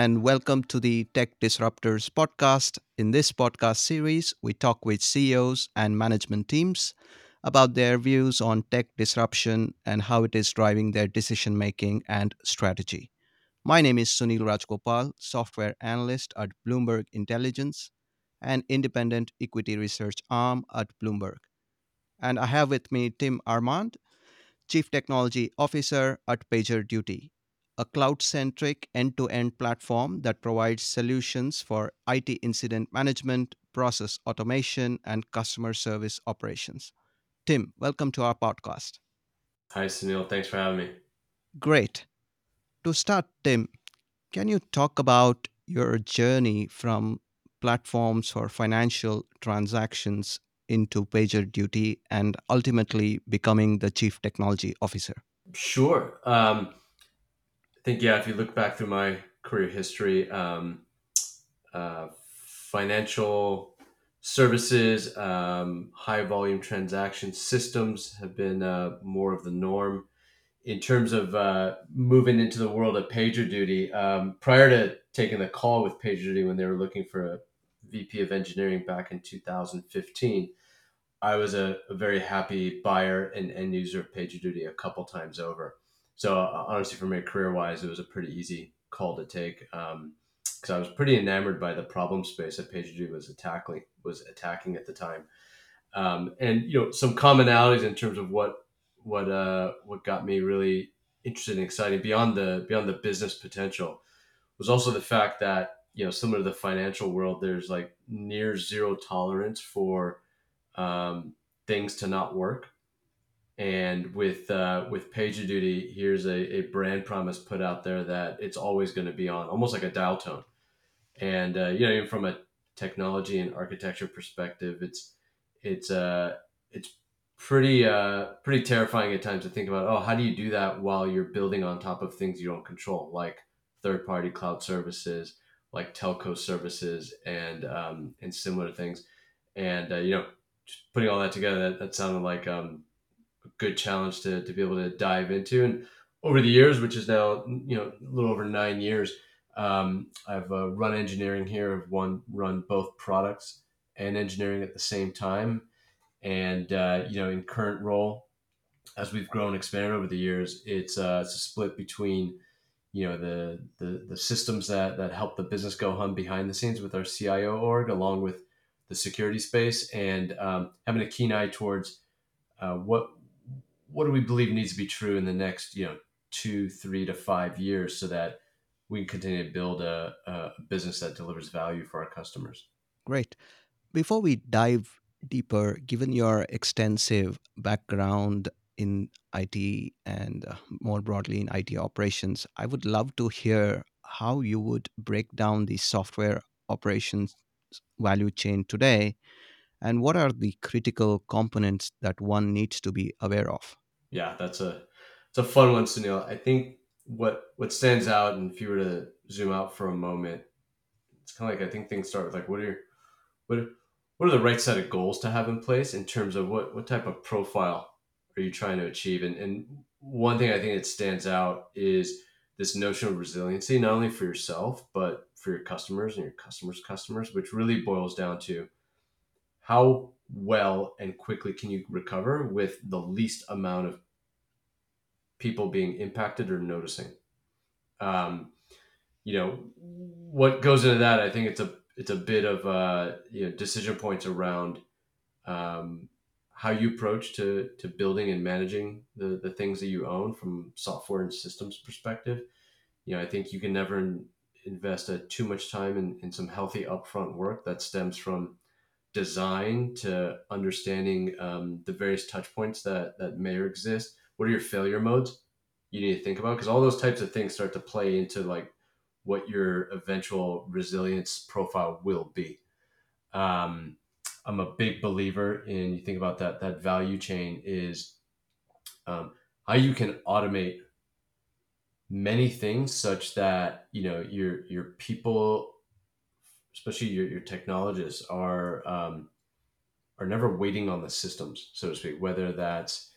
And welcome to the Tech Disruptors podcast. In this podcast series, we talk with CEOs and management teams about their views on tech disruption and how it is driving their decision making and strategy. My name is Sunil Rajgopal, software analyst at Bloomberg Intelligence and independent equity research arm at Bloomberg. And I have with me Tim Armandpour, Chief Technology Officer at PagerDuty, a cloud centric end to end platform that provides solutions for IT incident management, process automation, and customer service operations. Tim, welcome to our podcast. Hi, Sunil. Thanks for having me. Great. To start, Tim, can you talk about your journey from platforms for financial transactions into PagerDuty and ultimately becoming the Chief Technology Officer? Sure. Um, think, yeah, if you look back through my career history, um, uh, financial services, um, high volume transaction systems have been uh, more of the norm. In terms of uh, moving into the world of PagerDuty, um, prior to taking the call with PagerDuty when they were looking for a VP of engineering back in 2015, I was a, a very happy buyer and end user of PagerDuty a couple times over. So honestly, for me, career wise, it was a pretty easy call to take because um, I was pretty enamored by the problem space that PagerDuty was attacking was attacking at the time, um, and you know some commonalities in terms of what what uh, what got me really interested and excited beyond the beyond the business potential was also the fact that you know similar to the financial world, there's like near zero tolerance for um, things to not work. And with uh, with PagerDuty, here's a, a brand promise put out there that it's always going to be on, almost like a dial tone. And uh, you know, even from a technology and architecture perspective, it's it's uh, it's pretty uh, pretty terrifying at times to think about. Oh, how do you do that while you're building on top of things you don't control, like third party cloud services, like telco services, and um, and similar things. And uh, you know, putting all that together, that, that sounded like um, good challenge to, to be able to dive into. And over the years, which is now you know a little over nine years, um, I've uh, run engineering here. I've one run both products and engineering at the same time. And uh, you know, in current role, as we've grown and expanded over the years, it's, uh, it's a split between you know the, the the systems that that help the business go hum behind the scenes with our CIO org, along with the security space and um, having a keen eye towards uh, what what do we believe needs to be true in the next you know two three to five years so that we can continue to build a, a business that delivers value for our customers Great. Before we dive deeper, given your extensive background in IT and uh, more broadly in IT operations, I would love to hear how you would break down the software operations value chain today and what are the critical components that one needs to be aware of? Yeah that's a it's a fun one sunil. I think what what stands out and if you were to zoom out for a moment it's kind of like i think things start with like what are your what are, what are the right set of goals to have in place in terms of what what type of profile are you trying to achieve? And and one thing i think that stands out is this notion of resiliency not only for yourself but for your customers and your customers customers which really boils down to how well and quickly can you recover with the least amount of people being impacted or noticing? Um, you know what goes into that i think it's a it's a bit of uh, you know decision points around um, how you approach to to building and managing the the things that you own from software and systems perspective. You know i think you can never in, invest uh, too much time in, in some healthy upfront work that stems from design to understanding um, the various touch points that that may exist? What are your failure modes you need to think about? Because all those types of things start to play into like what your eventual resilience profile will be. Um, i'm a big believer in you think about that that value chain is um, how you can automate many things such that you know your your people especially your, your technologists are um, are never waiting on the systems so to speak whether that's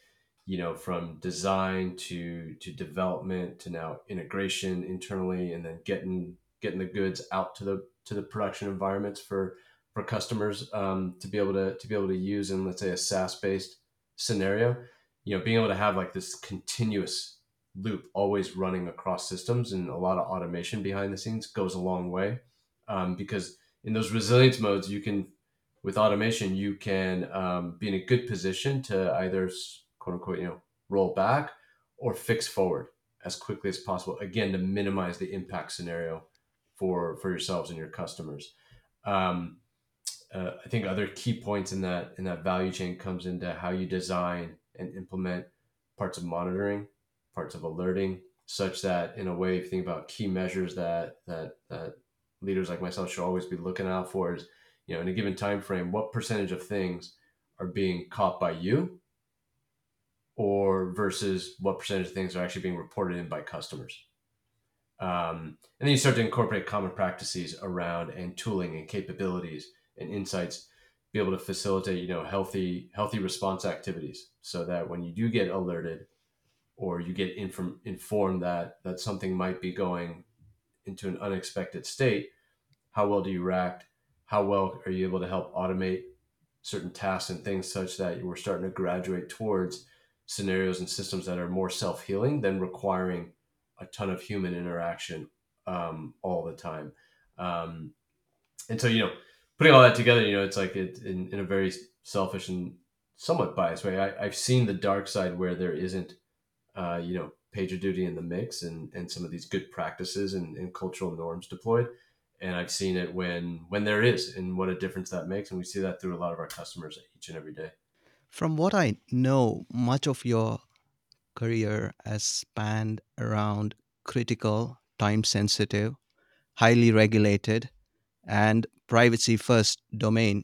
you know from design to to development to now integration internally and then getting getting the goods out to the to the production environments for for customers um, to be able to to be able to use in let's say a SaaS based scenario you know being able to have like this continuous loop always running across systems and a lot of automation behind the scenes goes a long way um, because in those resilience modes you can with automation you can um, be in a good position to either quote unquote you know roll back or fix forward as quickly as possible again to minimize the impact scenario for for yourselves and your customers. Um, uh, i think other key points in that in that value chain comes into how you design and implement parts of monitoring parts of alerting such that in a way if you think about key measures that that that leaders like myself should always be looking out for is you know in a given time frame what percentage of things are being caught by you? Or versus what percentage of things are actually being reported in by customers? Um, and then you start to incorporate common practices around and tooling and capabilities and insights be able to facilitate you know healthy healthy response activities so that when you do get alerted or you get inform, informed that that something might be going into an unexpected state how well do you react? How well are you able to help automate certain tasks and things such that we're starting to graduate towards scenarios and systems that are more self-healing than requiring a ton of human interaction um, all the time? Um, and so you know putting all that together you know it's like it in, in a very selfish and somewhat biased way I, i've seen the dark side where there isn't uh, you know PagerDuty in the mix and, and some of these good practices and, and cultural norms deployed and I've seen it when when there is, and what a difference that makes. And we see that through a lot of our customers each and every day. From what I know, much of your career has spanned around critical, time sensitive, highly regulated, and privacy first domain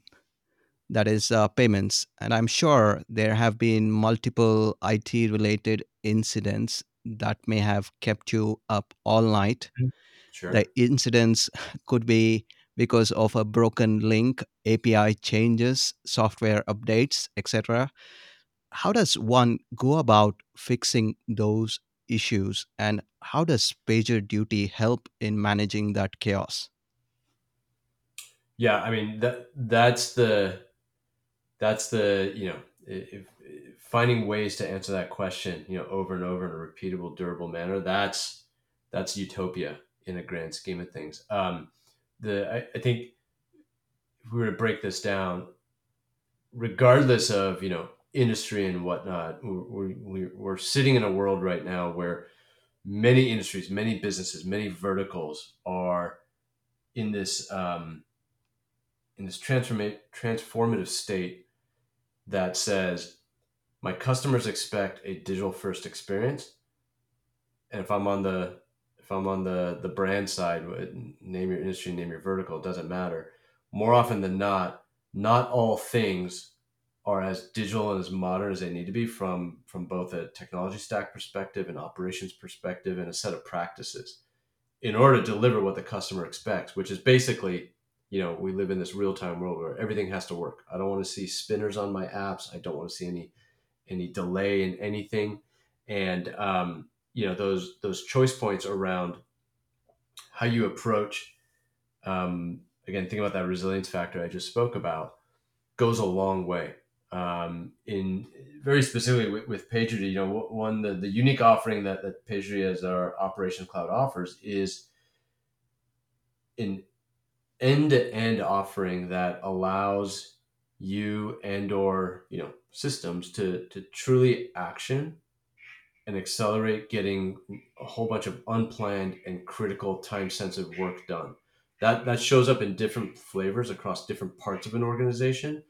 that is uh, payments. And I'm sure there have been multiple IT related incidents that may have kept you up all night. Mm-hmm. Sure. the incidents could be because of a broken link api changes software updates etc how does one go about fixing those issues and how does pagerduty help in managing that chaos? Yeah, I mean that that's the that's the you know if, if finding ways to answer that question you know over and over in a repeatable, durable manner. That's that's utopia in a grand scheme of things. Um, the I, I think if we were to break this down, regardless of you know industry and whatnot, we're, we're, we're sitting in a world right now where many industries, many businesses, many verticals are in this um, in this transforma- transformative state that says my customers expect a digital first experience, and if I'm on the if I'm on the the brand side, name your industry, name your vertical, it doesn't matter. More often than not, not all things are as digital and as modern as they need to be from from both a technology stack perspective and operations perspective and a set of practices in order to deliver what the customer expects which is basically you know we live in this real-time world where everything has to work. I don't want to see spinners on my apps. I don't want to see any any delay in anything. And um, you know those those choice points around how you approach um, again think about that resilience factor i just spoke about goes a long way. Um, in very specifically with, with PagerDuty, you know, one the, the unique offering that that PagerDuty as our Operations Cloud offers is an end-to-end offering that allows you and or you know systems to to truly action and accelerate getting a whole bunch of unplanned and critical time sensitive work done that that shows up in different flavors across different parts of an organization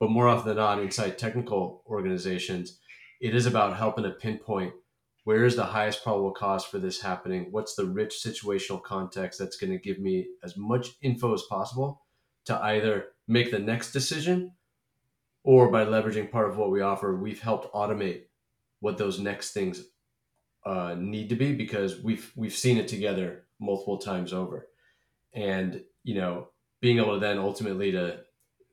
but more often than not, inside technical organizations, it is about helping to pinpoint where is the highest probable cause for this happening? What's the rich situational context that's going to give me as much info as possible to either make the next decision or by leveraging part of what we offer, we've helped automate what those next things uh, need to be because we've we've seen it together multiple times over, and you know being able to then ultimately to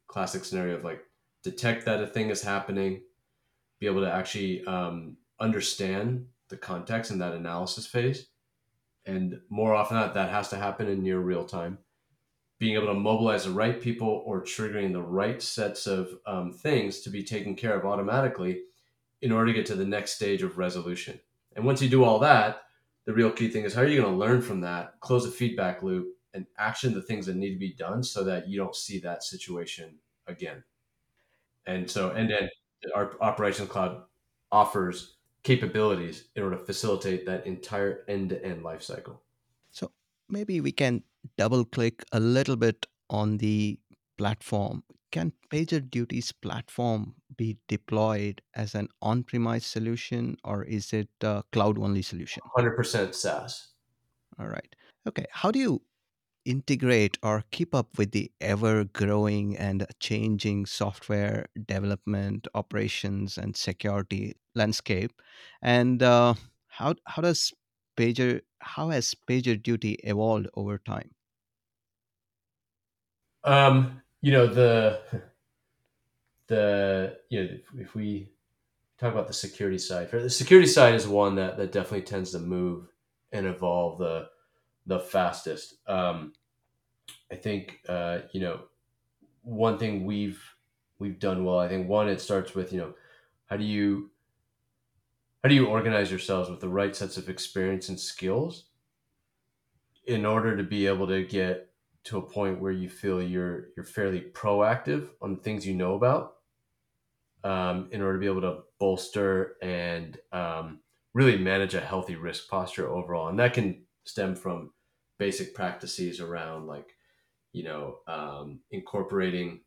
classic scenario of like detect that a thing is happening, be able to actually um, understand the context in that analysis phase. And more often than not, that has to happen in near real time. Being able to mobilize the right people or triggering the right sets of um, things to be taken care of automatically in order to get to the next stage of resolution. And once you do all that, the real key thing is how are you going to learn from that, close the feedback loop, and action the things that need to be done so that you don't see that situation again. And so, and then our operations cloud offers capabilities in order to facilitate that entire end-to-end life cycle. So maybe we can double click a little bit on the platform. Can PagerDuty's platform be deployed as an on premise solution or is it a cloud only solution? 100% SaaS. All right. Okay. How do you integrate or keep up with the ever growing and changing software development, operations, and security landscape? And uh, how, how does Pager, how has PagerDuty evolved over time? Um, you know, the, the, you know, if, we talk about the security side, the security side is one that, that definitely tends to move and evolve the, the fastest. Um, I think uh, you know one thing we've we've done well. I think one it starts with you know how do you how do you organize yourselves with the right sets of experience and skills in order to be able to get to a point where you feel you're you're fairly proactive on the things you know about um, in order to be able to bolster and um, really manage a healthy risk posture overall? And that can stem from basic practices around like you know um, incorporating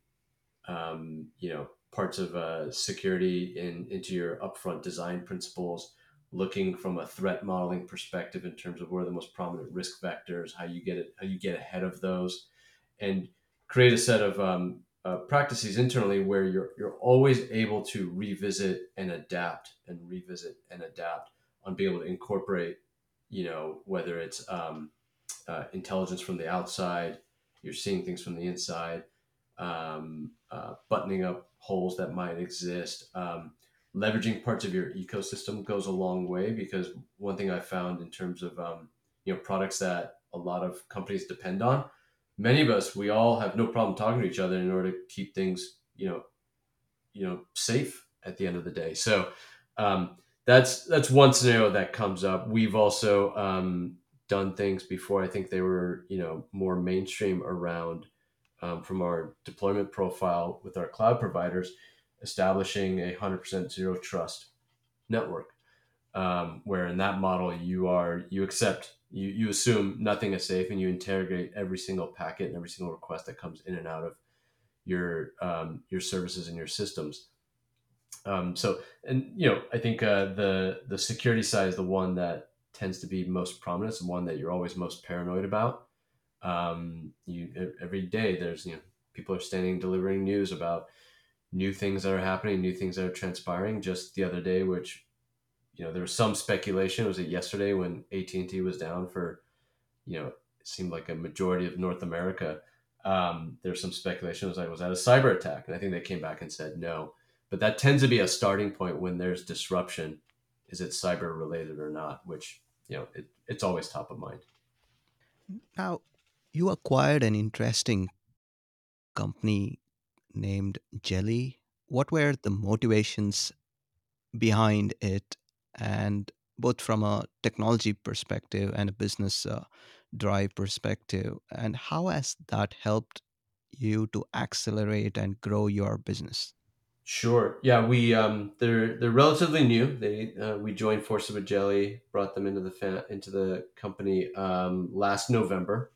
um, you know parts of uh, security in into your upfront design principles looking from a threat modeling perspective in terms of where the most prominent risk vectors how you get it how you get ahead of those and create a set of um, uh, practices internally where you're you're always able to revisit and adapt and revisit and adapt on being able to incorporate you know whether it's um, uh, intelligence from the outside you're seeing things from the inside, um, uh, buttoning up holes that might exist. Um, leveraging parts of your ecosystem goes a long way because one thing I found in terms of um, you know products that a lot of companies depend on, many of us we all have no problem talking to each other in order to keep things you know you know safe at the end of the day. So um, that's that's one scenario that comes up. We've also um, done things before. I think they were, you know, more mainstream around um, from our deployment profile with our cloud providers, establishing a hundred percent zero trust network, um, where in that model you are you accept you you assume nothing is safe and you interrogate every single packet and every single request that comes in and out of your um, your services and your systems. Um, so, and you know, I think uh, the the security side is the one that tends to be most prominent. The one that you're always most paranoid about. Um, you every day there's you know people are standing delivering news about new things that are happening, new things that are transpiring. Just the other day, which you know there was some speculation. Was it yesterday when AT and T was down for you know it seemed like a majority of North America. Um, there's some speculation. It was like was that a cyber attack? And I think they came back and said no. But that tends to be a starting point when there's disruption. Is it cyber related or not? Which you know, it, it's always top of mind. Now, you acquired an interesting company named Jeli. What were the motivations behind it? And both from a technology perspective and a business uh, drive perspective, and how has that helped you to accelerate and grow your business? Sure. Yeah, we um, they're they're relatively new. They uh, we joined forces with Jeli, brought them into the fa- into the company um, last November.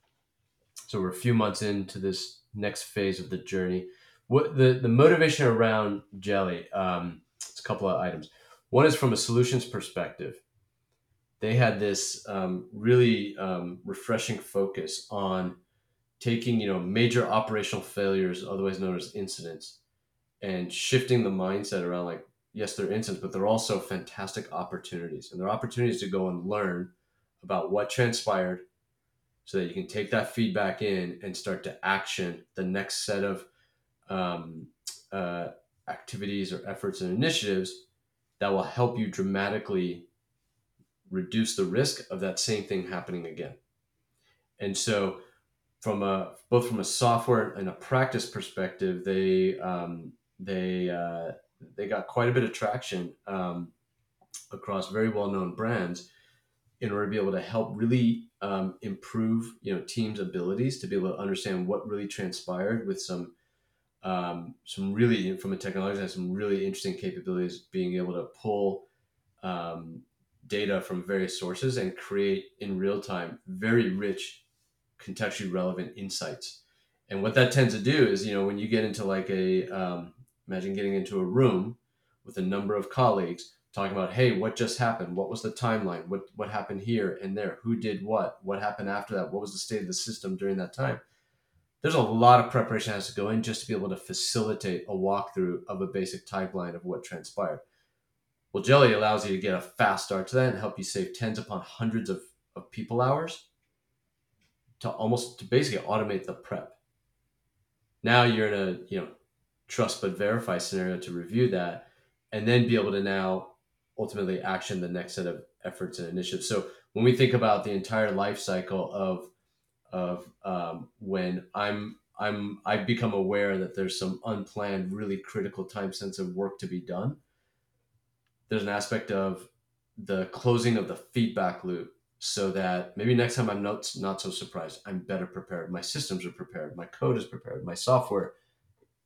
So we're a few months into this next phase of the journey. What the the motivation around Jeli? Um, it's a couple of items. One is from a solutions perspective. They had this um, really um, refreshing focus on taking you know major operational failures, otherwise known as incidents, and shifting the mindset around like yes they're incidents but they're also fantastic opportunities and they're opportunities to go and learn about what transpired so that you can take that feedback in and start to action the next set of um, uh, activities or efforts and initiatives that will help you dramatically reduce the risk of that same thing happening again. And so, from a both from a software and a practice perspective, they um, they uh, they got quite a bit of traction um, across very well known brands in order to be able to help really um, improve you know teams' abilities to be able to understand what really transpired with some um, some really from a technology has some really interesting capabilities being able to pull um, data from various sources and create in real time very rich contextually relevant insights. And what that tends to do is you know when you get into like a um, imagine getting into a room with a number of colleagues talking about hey what just happened? What was the timeline? What what happened here and there? Who did what? What happened after that? What was the state of the system during that time? There's a lot of preparation that has to go in just to be able to facilitate a walkthrough of a basic timeline of what transpired. Well Jeli allows you to get a fast start to that and help you save tens upon hundreds of, of people hours to almost to basically automate the prep. Now you're in a you know trust but verify scenario to review that and then be able to now ultimately action the next set of efforts and initiatives. So when we think about the entire life cycle of of um, when I'm I'm I've become aware that there's some unplanned, really critical, time sensitive work to be done. There's an aspect of the closing of the feedback loop so that maybe next time I'm not not so surprised. I'm better prepared. My systems are prepared. My code is prepared. My software,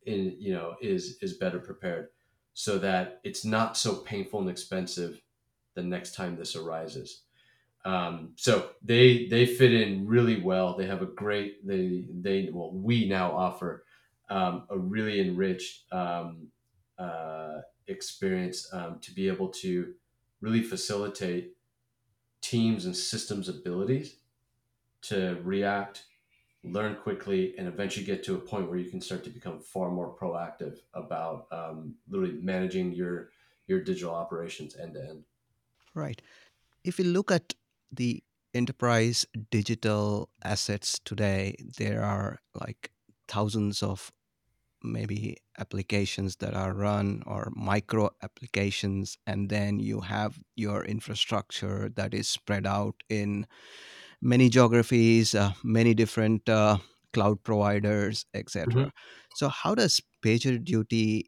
in you know, is is better prepared so that it's not so painful and expensive the next time this arises. Um, so they they fit in really well. They have a great they they well we now offer um, a really enriched um, uh, experience um, to be able to really facilitate teams and systems abilities to react learn quickly, and eventually get to a point where you can start to become far more proactive about um, literally managing your your digital operations end to end. Right. If you look at the enterprise digital assets today, there are like thousands of maybe applications that are run or micro applications and then you have your infrastructure that is spread out in many geographies uh, many different uh, cloud providers etc so how does pagerduty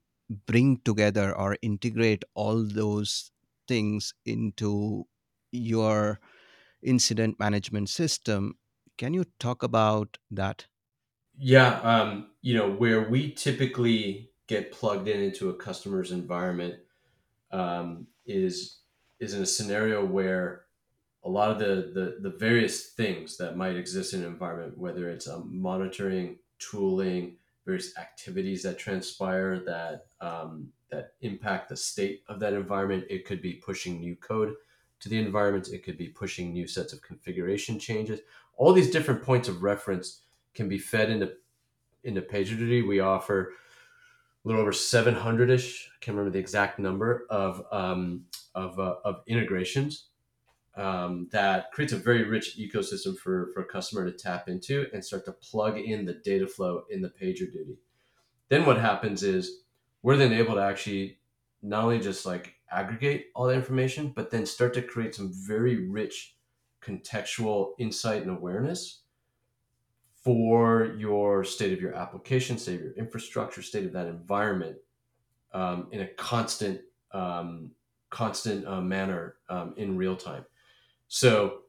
bring together or integrate all those things into your incident management system? Can you talk about that? Yeah, um, you know where we typically get plugged in into a customer's environment um, is is in a scenario where a lot of the, the the various things that might exist in an environment, whether it's um, monitoring, tooling, various activities that transpire that um, that impact the state of that environment. It could be pushing new code to the environment. It could be pushing new sets of configuration changes. All these different points of reference can be fed into into PagerDuty. We offer a little over 700 ish. I can't remember the exact number of um, of, uh, of integrations um, that creates a very rich ecosystem for, for a customer to tap into and start to plug in the data flow in the PagerDuty. Then what happens is we're then able to actually not only just like aggregate all the information, but then start to create some very rich contextual insight and awareness for your state of your application, state of your infrastructure, state of that environment um, in a constant, um, constant uh, manner um, in real time. So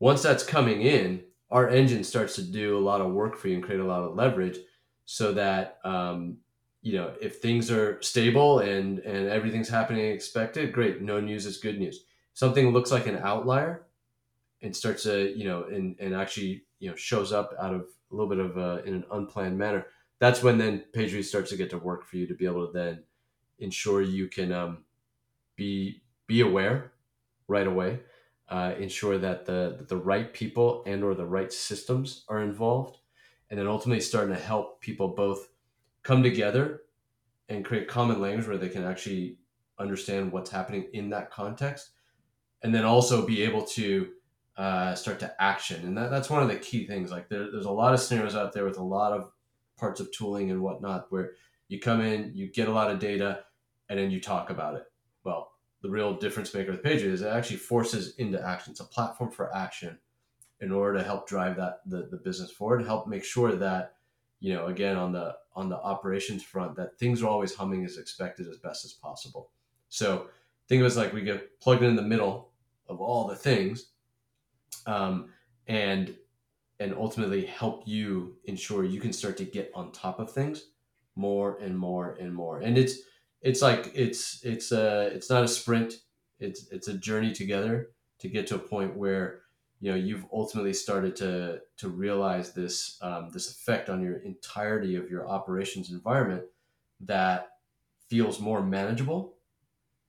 once that's coming in, our engine starts to do a lot of work for you and create a lot of leverage so that um, you know if things are stable and and everything's happening expected great no news is good news. Something looks like an outlier and starts to you know and and actually you know shows up out of a little bit of a, in an unplanned manner that's when then PagerDuty starts to get to work for you to be able to then ensure you can um, be be aware right away uh, ensure that the the right people and or the right systems are involved and then ultimately starting to help people both come together and create common language where they can actually understand what's happening in that context and then also be able to uh, start to action. And that, that's one of the key things. Like there, there's a lot of scenarios out there with a lot of parts of tooling and whatnot where you come in you get a lot of data and then you talk about it. Well, the real difference maker with PagerDuty is it actually forces into action. It's a platform for action in order to help drive that the, the business forward, help make sure that, you know, again on the on the operations front, that things are always humming as expected as best as possible. So think of it as like we get plugged in the middle of all the things, um, and and ultimately help you ensure you can start to get on top of things more and more and more. And it's it's like it's it's a it's not a sprint. It's it's a journey together to get to a point where you know you've ultimately started to to realize this um, this effect on your entirety of your operations environment that feels more manageable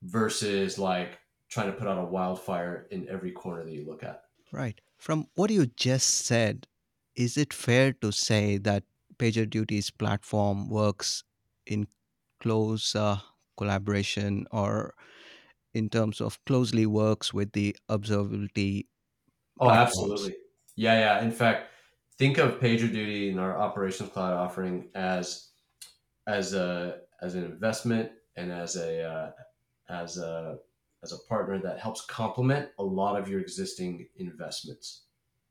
versus like trying to put out a wildfire in every corner that you look at. Right. From what you just said, is it fair to say that PagerDuty's platform works in close uh, collaboration or in terms of closely works with the observability Oh, platforms? absolutely. Yeah, yeah. In fact, think of PagerDuty and our Operations Cloud offering as as a as an investment and as a uh, as a as a partner that helps complement a lot of your existing investments,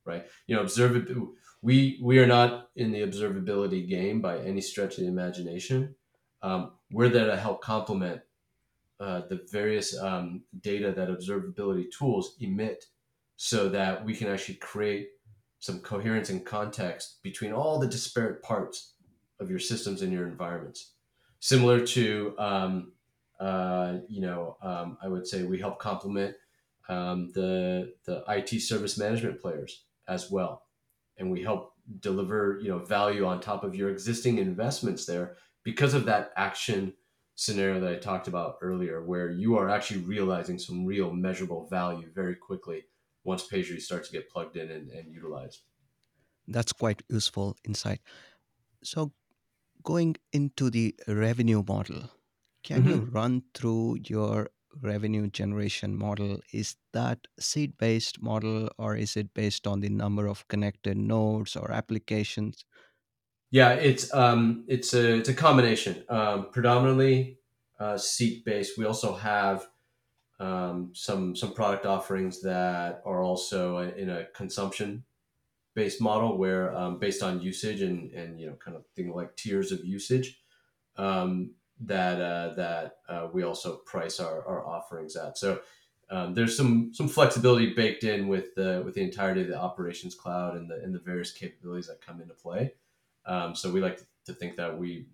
right? You know, observability. We we are not in the observability game by any stretch of the imagination. Um, we're there to help complement uh, the various um, data that observability tools emit so that we can actually create some coherence and context between all the disparate parts of your systems and your environments. Similar to, um, uh, you know, um, I would say we help complement um, the the IT service management players as well, and we help deliver you know value on top of your existing investments there because of that action scenario that I talked about earlier, where you are actually realizing some real measurable value very quickly once PagerDuty starts to get plugged in and, and utilized. That's quite useful insight. So, going into the revenue model, can you Mhm. run through your revenue generation model? Is that seat based model or is it based on the number of connected nodes or applications? Yeah, it's um, it's a it's a combination. Um, predominantly uh, seat based. We also have um, some some product offerings that are also in a consumption based model, where um, based on usage and and you know kind of thing like tiers of usage um, that uh, that uh, we also price our, our offerings at. So um, there's some some flexibility baked in with the with the entirety of the operations cloud and the and the various capabilities that come into play. Um, so we like to, think that we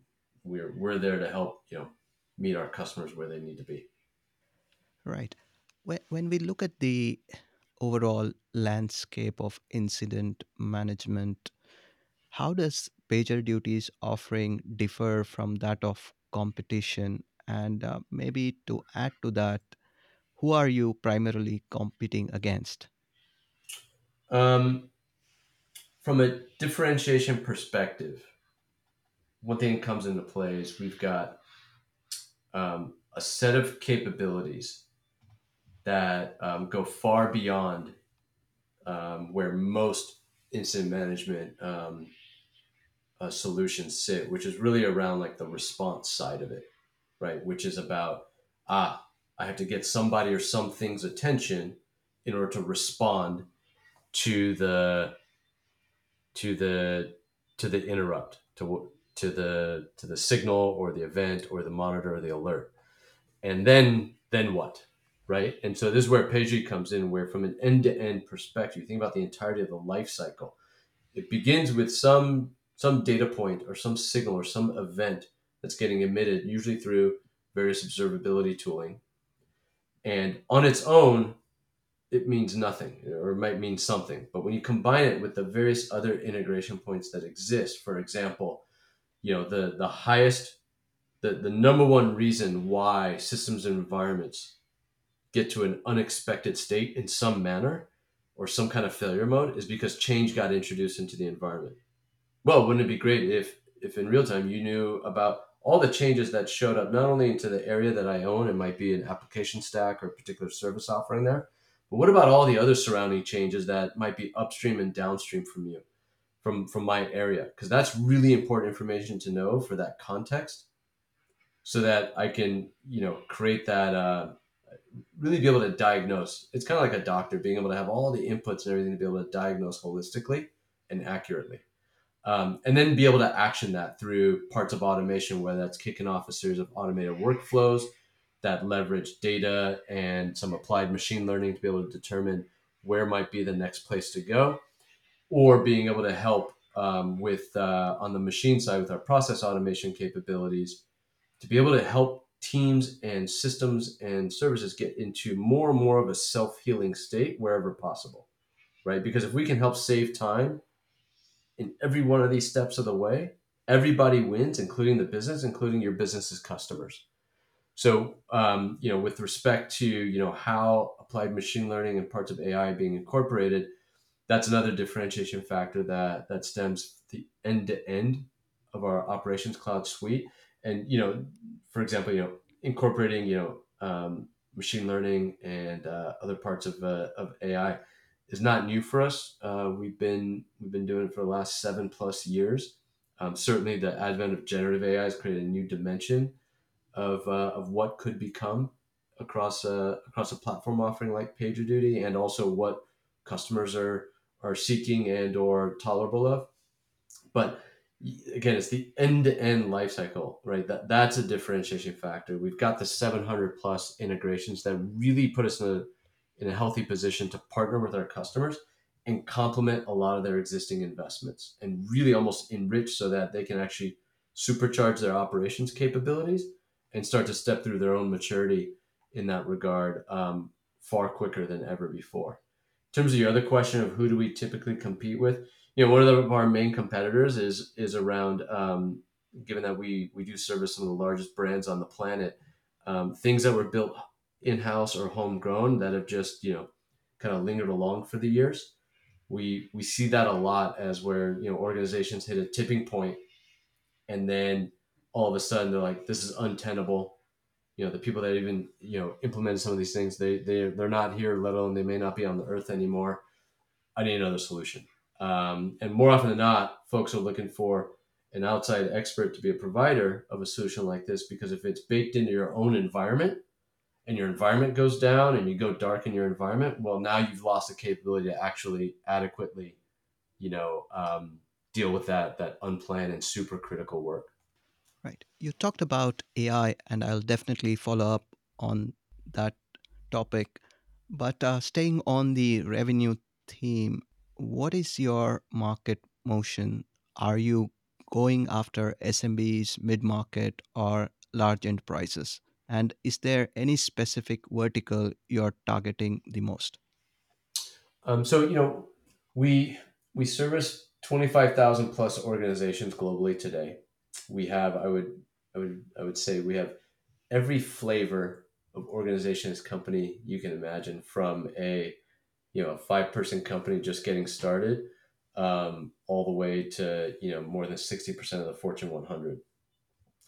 we're we're there to help you know meet our customers where they need to be. Right. When, when we look at the overall landscape of incident management, how does pager PagerDuty's offering differ from that of competition? And uh, maybe to add to that, who are you primarily competing against? Um, from a differentiation perspective, one thing that comes into play is we've got um, a set of capabilities that um, go far beyond um, where most incident management um, uh, solutions sit, which is really around like the response side of it, right? Which is about ah, I have to get somebody or something's attention in order to respond to the to the to the interrupt to to the to the signal or the event or the monitor or the alert. And then then what right? And so this is where PagerDuty comes in where from an end-to-end perspective you think about the entirety of the life cycle it begins with some some data point or some signal or some event that's getting emitted usually through various observability tooling. And on its own it means nothing or it might mean something but when you combine it with the various other integration points that exist for example you know the the highest the, the number one reason why systems and environments get to an unexpected state in some manner or some kind of failure mode is because change got introduced into the environment. Well, wouldn't it be great if if in real time you knew about all the changes that showed up not only into the area that I own, it might be an application stack or a particular service offering there, but what about all the other surrounding changes that might be upstream and downstream from you, from from my area? Because that's really important information to know for that context so that I can, you know, create that uh, really be able to diagnose. It's kind of like a doctor being able to have all the inputs and everything to be able to diagnose holistically and accurately. Um, and then be able to action that through parts of automation, whether that's kicking off a series of automated workflows that leverage data and some applied machine learning to be able to determine where might be the next place to go, or being able to help um, with uh, on the machine side with our process automation capabilities to be able to help teams and systems and services get into more and more of a self-healing state wherever possible right? Because if we can help save time in every one of these steps of the way everybody wins including the business including your business's customers so um, you know with respect to you know how applied machine learning and parts of ai being incorporated that's another differentiation factor that that stems the end to end of our operations cloud suite. And you know for example you know incorporating you know um, machine learning and uh, other parts of, uh, of ai is not new for us. Uh, we've been we've been doing it for the last seven plus years. Um, certainly the advent of generative ai has created a new dimension of, uh, of what could become across a across a platform offering like pagerduty and also what customers are are seeking and or tolerable of. But again it's the end-to-end life cycle right? That that's a differentiation factor. We've got the 700 plus integrations that really put us in a in a healthy position to partner with our customers and complement a lot of their existing investments and really almost enrich so that they can actually supercharge their operations capabilities and start to step through their own maturity in that regard um, far quicker than ever before in terms of your other question of who do we typically compete with you know, one of our main competitors is is around. Um, given that we we do service some of the largest brands on the planet, um, things that were built in house or homegrown that have just you know kind of lingered along for the years. We we see that a lot as where you know organizations hit a tipping point, and then all of a sudden they're like, this is untenable. You know, the people that even you know implemented some of these things, they they they're not here, let alone they may not be on the earth anymore. I need another solution um, and more often than not, folks are looking for an outside expert to be a provider of a solution like this because if it's baked into your own environment and your environment goes down and you go dark in your environment, well, now you've lost the capability to actually adequately, you know, um, deal with that that unplanned and super critical work. Right. You talked about AI, and I'll definitely follow up on that topic. But uh, staying on the revenue theme, what is your market motion? Are you going after SMBs, mid market, or large enterprises? And is there any specific vertical you're targeting the most? Um, so you know, we we service twenty five thousand plus organizations globally today. We have, I would, I would, I would say, we have every flavor of organizations company you can imagine, from a you know a five person company just getting started um, all the way to you know more than 60% of the fortune 100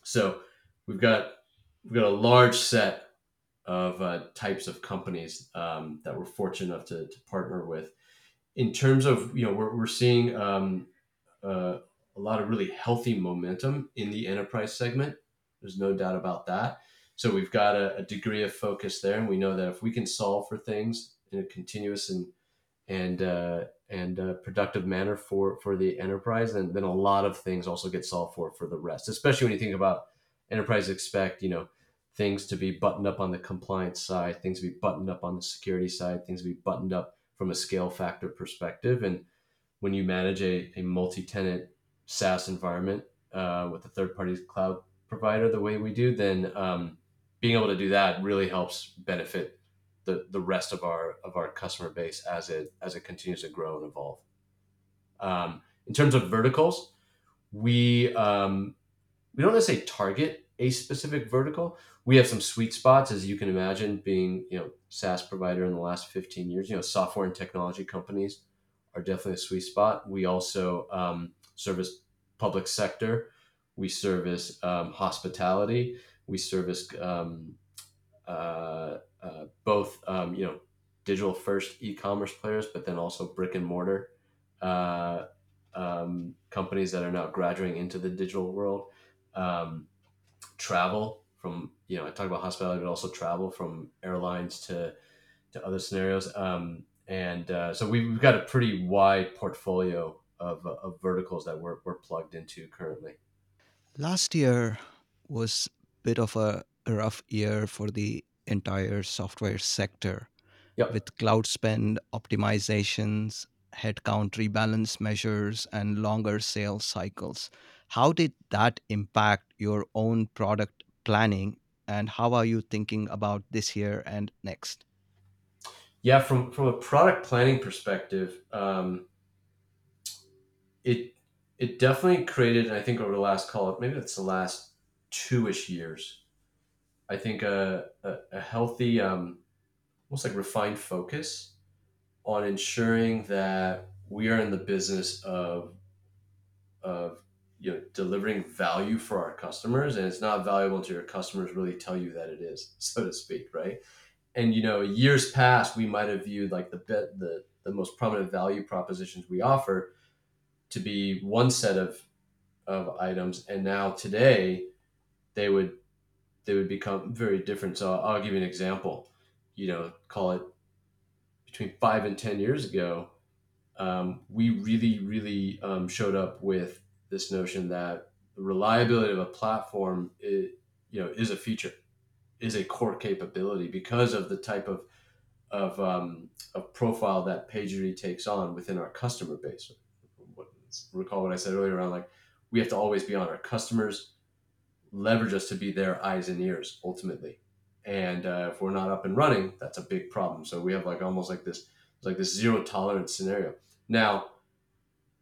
so we've got we've got a large set of uh, types of companies um, that we're fortunate enough to, to, partner with. In terms of you know we're, we're seeing um, uh, a lot of really healthy momentum in the enterprise segment there's no doubt about that so we've got a, a degree of focus there and we know that if we can solve for things in a continuous and and uh, and uh, productive manner for for the enterprise, then a lot of things also get solved for for the rest. Especially when you think about enterprise expect, you know, things to be buttoned up on the compliance side, things to be buttoned up on the security side, things to be buttoned up from a scale factor perspective. And when you manage a, a multi-tenant SaaS environment uh, with a third-party cloud provider the way we do, then um, being able to do that really helps benefit the the rest of our of our customer base as it as it continues to grow and evolve. Um, in terms of verticals, we um, we don't necessarily target a specific vertical. We have some sweet spots, as you can imagine, being you know SaaS provider in the last fifteen years. You know, software and technology companies are definitely a sweet spot. We also um, service public sector. We service um, hospitality. We service um, uh, uh, both um, you know digital first e-commerce players, but then also brick and mortar uh, um, companies that are now graduating into the digital world. Um, travel from you know I talk about hospitality, but also travel from airlines to to other scenarios. Um, and uh, so we've got a pretty wide portfolio of, uh, of verticals that we're, we're plugged into currently. Last year was a bit of a rough year for the entire software sector Yep. with cloud spend optimizations, headcount rebalance measures, and longer sales cycles. How did that impact your own product planning, and how are you thinking about this year and next? Yeah, from from a product planning perspective, um, it it definitely created, I think over the last call maybe it's the last two ish years, I think a, a, a healthy, um, almost like refined focus on ensuring that we are in the business of of you know delivering value for our customers, and it's not valuable until your customers really tell you that it is, so to speak, right? And you know, years past, we might have viewed like the the the most prominent value propositions we offer to be one set of of items, and now today they would they would become very different. So I'll give you an example. You know, call it between five and ten years ago, um, we really, really um, showed up with this notion that the reliability of a platform, is, you know, is a feature, is a core capability because of the type of of, um, of profile that PagerDuty takes on within our customer base. Recall what I said earlier around like we have to always be on our customers leverage us to be their eyes and ears ultimately. And uh, if we're not up and running, that's a big problem. So we have like almost like this like this zero tolerance scenario. Now,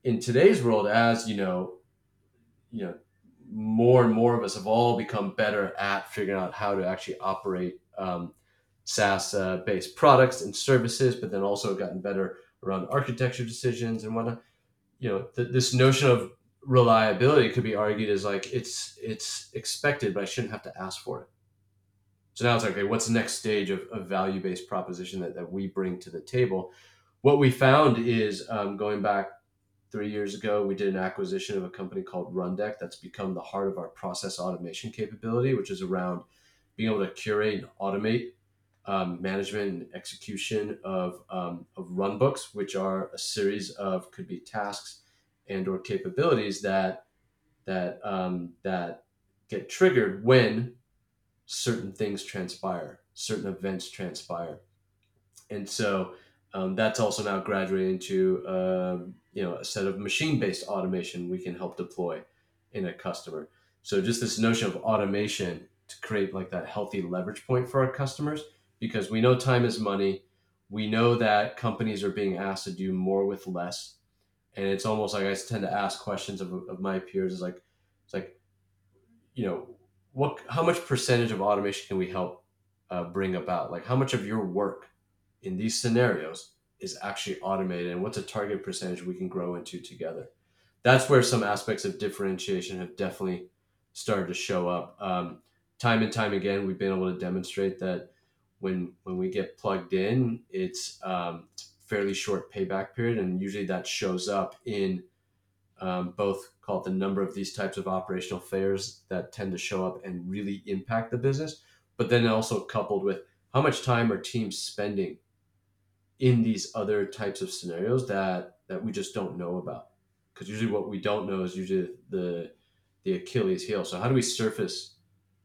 in today's world, as you know, you know, more and more of us have all become better at figuring out how to actually operate um, SaaS uh, based products and services, but then also gotten better around architecture decisions and whatnot. You know, th- this notion of reliability could be argued as like it's it's expected, but I shouldn't have to ask for it. So now it's like, okay, what's the next stage of, of value based proposition that, that we bring to the table? What we found is um, going back three years ago, we did an acquisition of a company called Rundeck that's become the heart of our process automation capability, which is around being able to curate and automate um, management and execution of, um, of run books, which are a series of could be tasks and or capabilities that that um, that get triggered when certain things transpire, certain events transpire, and so um, that's also now graduating into um, you know a set of machine-based automation we can help deploy in a customer. So just this notion of automation to create like that healthy leverage point for our customers because we know time is money. We know that companies are being asked to do more with less. And it's almost like I tend to ask questions of, of my peers is like it's like you know what how much percentage of automation can we help uh, bring about? Like how much of your work in these scenarios is actually automated? And what's a target percentage we can grow into together? That's where some aspects of differentiation have definitely started to show up. Um, time and time again we've been able to demonstrate that when when we get plugged in it's um, fairly short payback period, and usually that shows up in um, both called the number of these types of operational failures that tend to show up and really impact the business, but then also coupled with how much time are teams spending in these other types of scenarios that that we just don't know about. Because usually what we don't know is usually the the Achilles heel. So how do we surface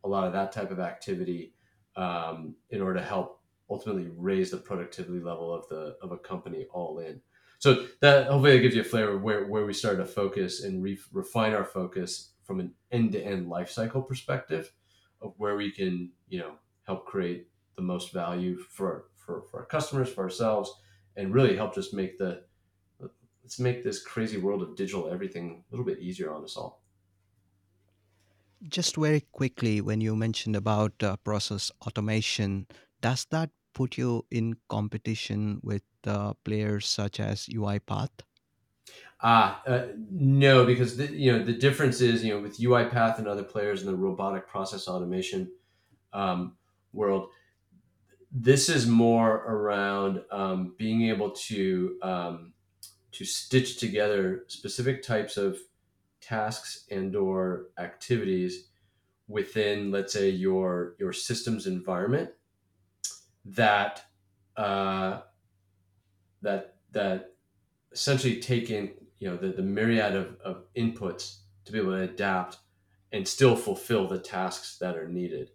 a lot of that type of activity um, in order to help ultimately raise the productivity level of the of a company all in. So that hopefully that gives you a flavor of where, where we started to focus and re- refine our focus from an end to end life cycle perspective of where we can you know help create the most value for for, for our customers for ourselves and really help just make the let's make this crazy world of digital everything a little bit easier on us all Just very quickly, when you mentioned about uh, process automation, does that put you in competition with uh, players such as UiPath? Ah, uh, no, because the, you know the difference is you know with UiPath and other players in the robotic process automation um, world, this is more around um, being able to um, to stitch together specific types of tasks and or activities within, let's say, your your systems environment that uh, that that essentially take in you know the, the myriad of, of inputs to be able to adapt and still fulfill the tasks that are needed.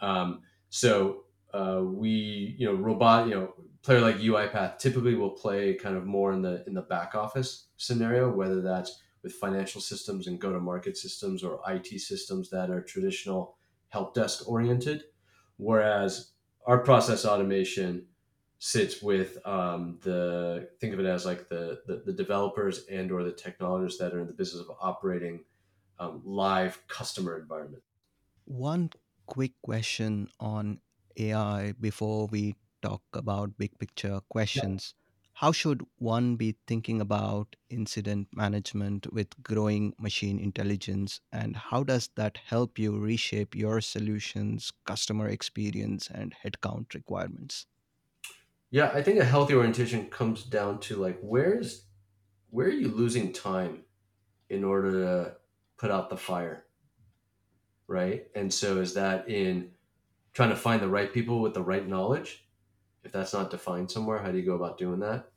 Um, so uh, we, you know, robot, you know, player like UiPath typically will play kind of more in the in the back office scenario, whether that's with financial systems and go to market systems or IT systems that are traditional help desk oriented. Whereas our process automation sits with um, the think of it as like the, the, the developers and or the technologists that are in the business of operating um, live customer environment. One quick question on AI before we talk about big picture questions. How should one be thinking about incident management with growing machine intelligence, and how does that help you reshape your solutions, customer experience, and headcount requirements? Yeah, I think a healthy orientation comes down to like where's where are you losing time in order to put out the fire, right? And so is that in trying to find the right people with the right knowledge? If that's not defined somewhere, how do you go about doing that?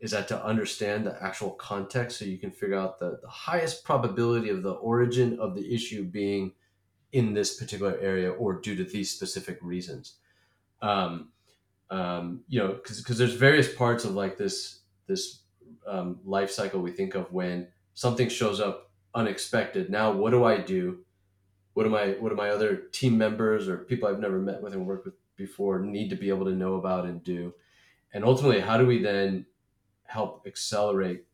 Is that to understand the actual context so you can figure out the, the highest probability of the origin of the issue being in this particular area or due to these specific reasons? Um, um, you know, because there's various parts of like this this um, life cycle we think of when something shows up unexpected. Now, what do I do? What do my what do my other team members or people I've never met with and worked with before need to be able to know about and do? And ultimately, how do we then help accelerate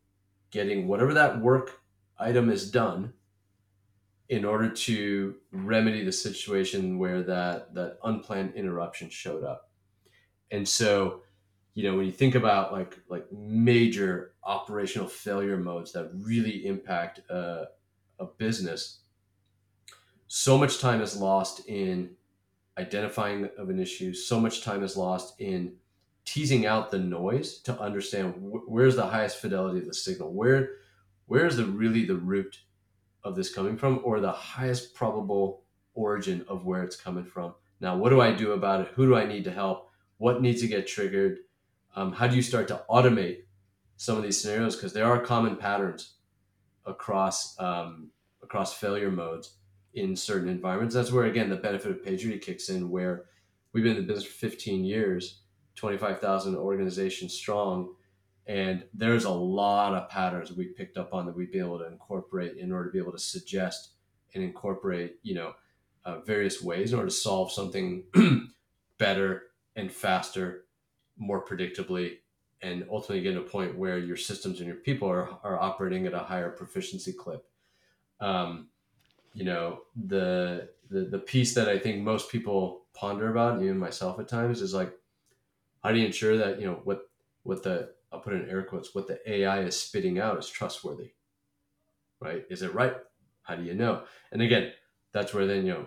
getting whatever that work item is done in order to remedy the situation where that that unplanned interruption showed up? And so you know when you think about like like major operational failure modes that really impact uh, a business so much time is lost in identifying of an issue so much time is lost in teasing out the noise to understand wh- where's the highest fidelity of the signal where where's the really the root of this coming from or the highest probable origin of where it's coming from. Now, what do I do about it? Who do I need to help? What needs to get triggered? Um, how do you start to automate some of these scenarios? Because there are common patterns across um, across failure modes in certain environments. That's where again the benefit of PagerDuty kicks in, where we've been in the business for 15 years, 25,000 organizations strong, and there's a lot of patterns we picked up on that we'd be able to incorporate in order to be able to suggest and incorporate, you know, uh, various ways in order to solve something better and faster, more predictably, and ultimately get to a point where your systems and your people are, are operating at a higher proficiency clip. Um, you know, the, the the piece that I think most people ponder about, even myself at times, is like, how do you ensure that you know what what the I'll put in air quotes what the AI is spitting out is trustworthy, right? Is it right? How do you know? And again, that's where then you know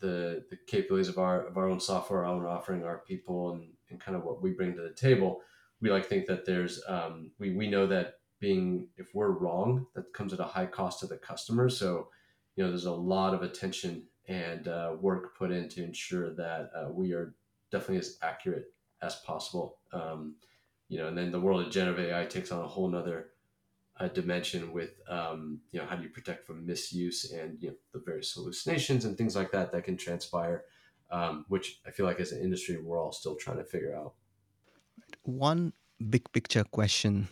the the capabilities of our of our own software, our own offering, our people, and, and kind of what we bring to the table. We like think that there's um, we we know that being if we're wrong, that comes at a high cost to the customer. So you know there's a lot of attention and uh, work put in to ensure that uh, we are definitely as accurate as possible. Um, you know, and then the world of generative AI takes on a whole nother uh, dimension with um, you know how do you protect from misuse and you know the various hallucinations and things like that that can transpire, um, which I feel like as an industry we're all still trying to figure out. One big picture question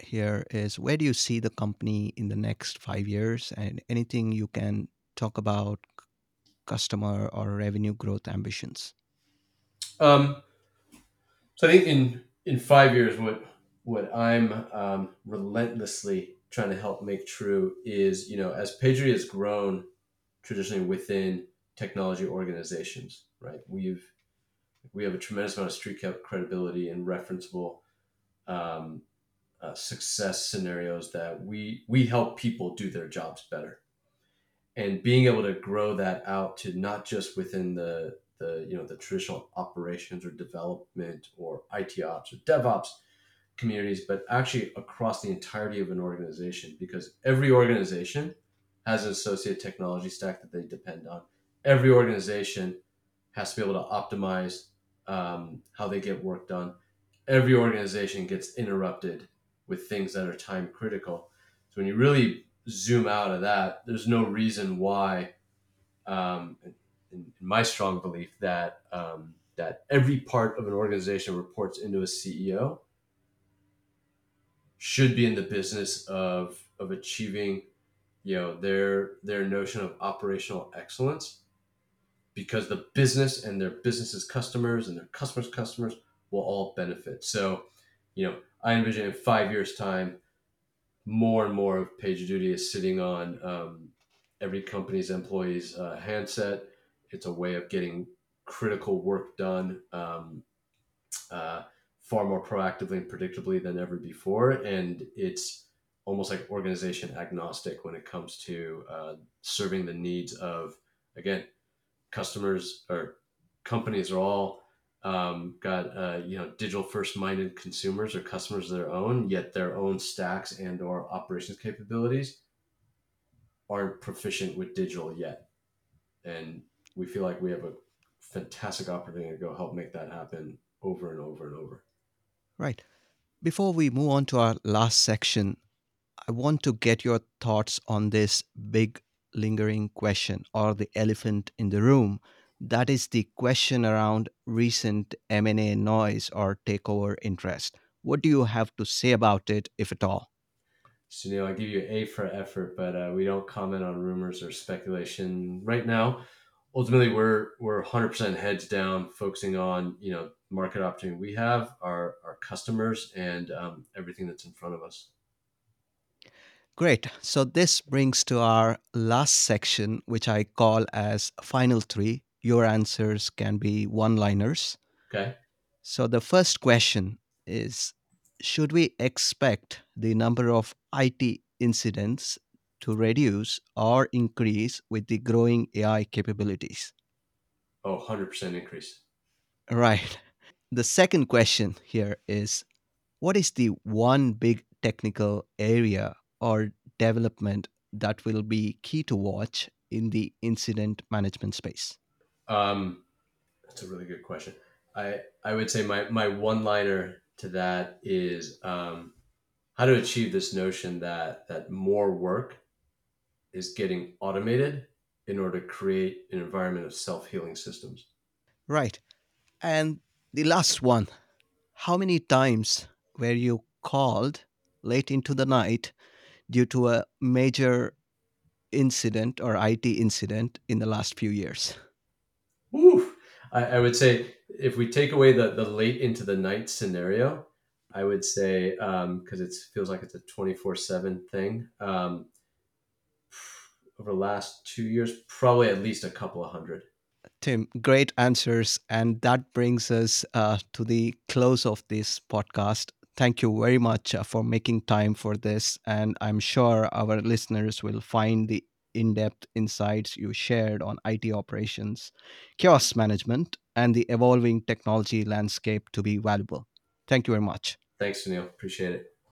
here is where do you see the company in the next five years and anything you can talk about customer or revenue growth ambitions? Um, so I think in in five years, what what I'm um, relentlessly trying to help make true is you know as PagerDuty has grown traditionally within technology organizations, right? We've we have a tremendous amount of street credibility and referenceable um, uh, success scenarios that we we help people do their jobs better and being able to grow that out to not just within the the you know the traditional operations or development or IT ops or DevOps communities, but actually across the entirety of an organization because every organization has an associated technology stack that they depend on. Every organization has to be able to optimize um, how they get work done. Every organization gets interrupted with things that are time critical. So when you really zoom out of that, there's no reason why, um, in, my strong belief, that um, that every part of an organization reports into a CEO should be in the business of of achieving you know their their notion of operational excellence because the business and their business's customers and their customers customers will all benefit. So you know i envision in five years time more and more of pagerduty is sitting on um, every company's employees uh, handset it's a way of getting critical work done um, uh, far more proactively and predictably than ever before. And it's almost like organization agnostic when it comes to uh, serving the needs of, again, customers or companies are all um, got uh, you know digital first minded consumers or customers of their own yet their own stacks and or operations capabilities aren't proficient with digital yet and we feel like we have a fantastic opportunity to go help make that happen over and over and over. Right. Before we move on to our last section, I want to get your thoughts on this big lingering question or the elephant in the room. That is the question around recent M&A noise or takeover interest. What do you have to say about it, if at all? Sunil, I give you A for effort, but uh, we don't comment on rumors or speculation right now ultimately we're we're 100% heads down focusing on you know market opportunity we have our our customers and um, everything that's in front of us. Great. So this brings to our last section which i call as final three. Your answers can be one liners okay. So the first question is should we expect the number of it incidents to reduce or increase with the growing AI capabilities? Oh, 100% increase. Right. The second question here is what is the one big technical area or development that will be key to watch in the incident management space? Um, that's a really good question. I, I would say my, my one liner to that is um, how to achieve this notion that, that more work is getting automated in order to create an environment of self-healing systems. Right. And the last one, how many times were you called late into the night due to a major incident or IT incident in the last few years? Ooh, I, I would say if we take away the, the late into the night scenario, I would say because um, it feels like it's a 24 7 thing. Um, over the last two years, probably at least a couple of hundred. Tim, great answers. And that brings us uh, to the close of this podcast. Thank you very much uh, for making time for this. And I'm sure our listeners will find the in depth insights you shared on IT operations, chaos management, and the evolving technology landscape to be valuable. Thank you very much. Thanks, Sunil. Appreciate it.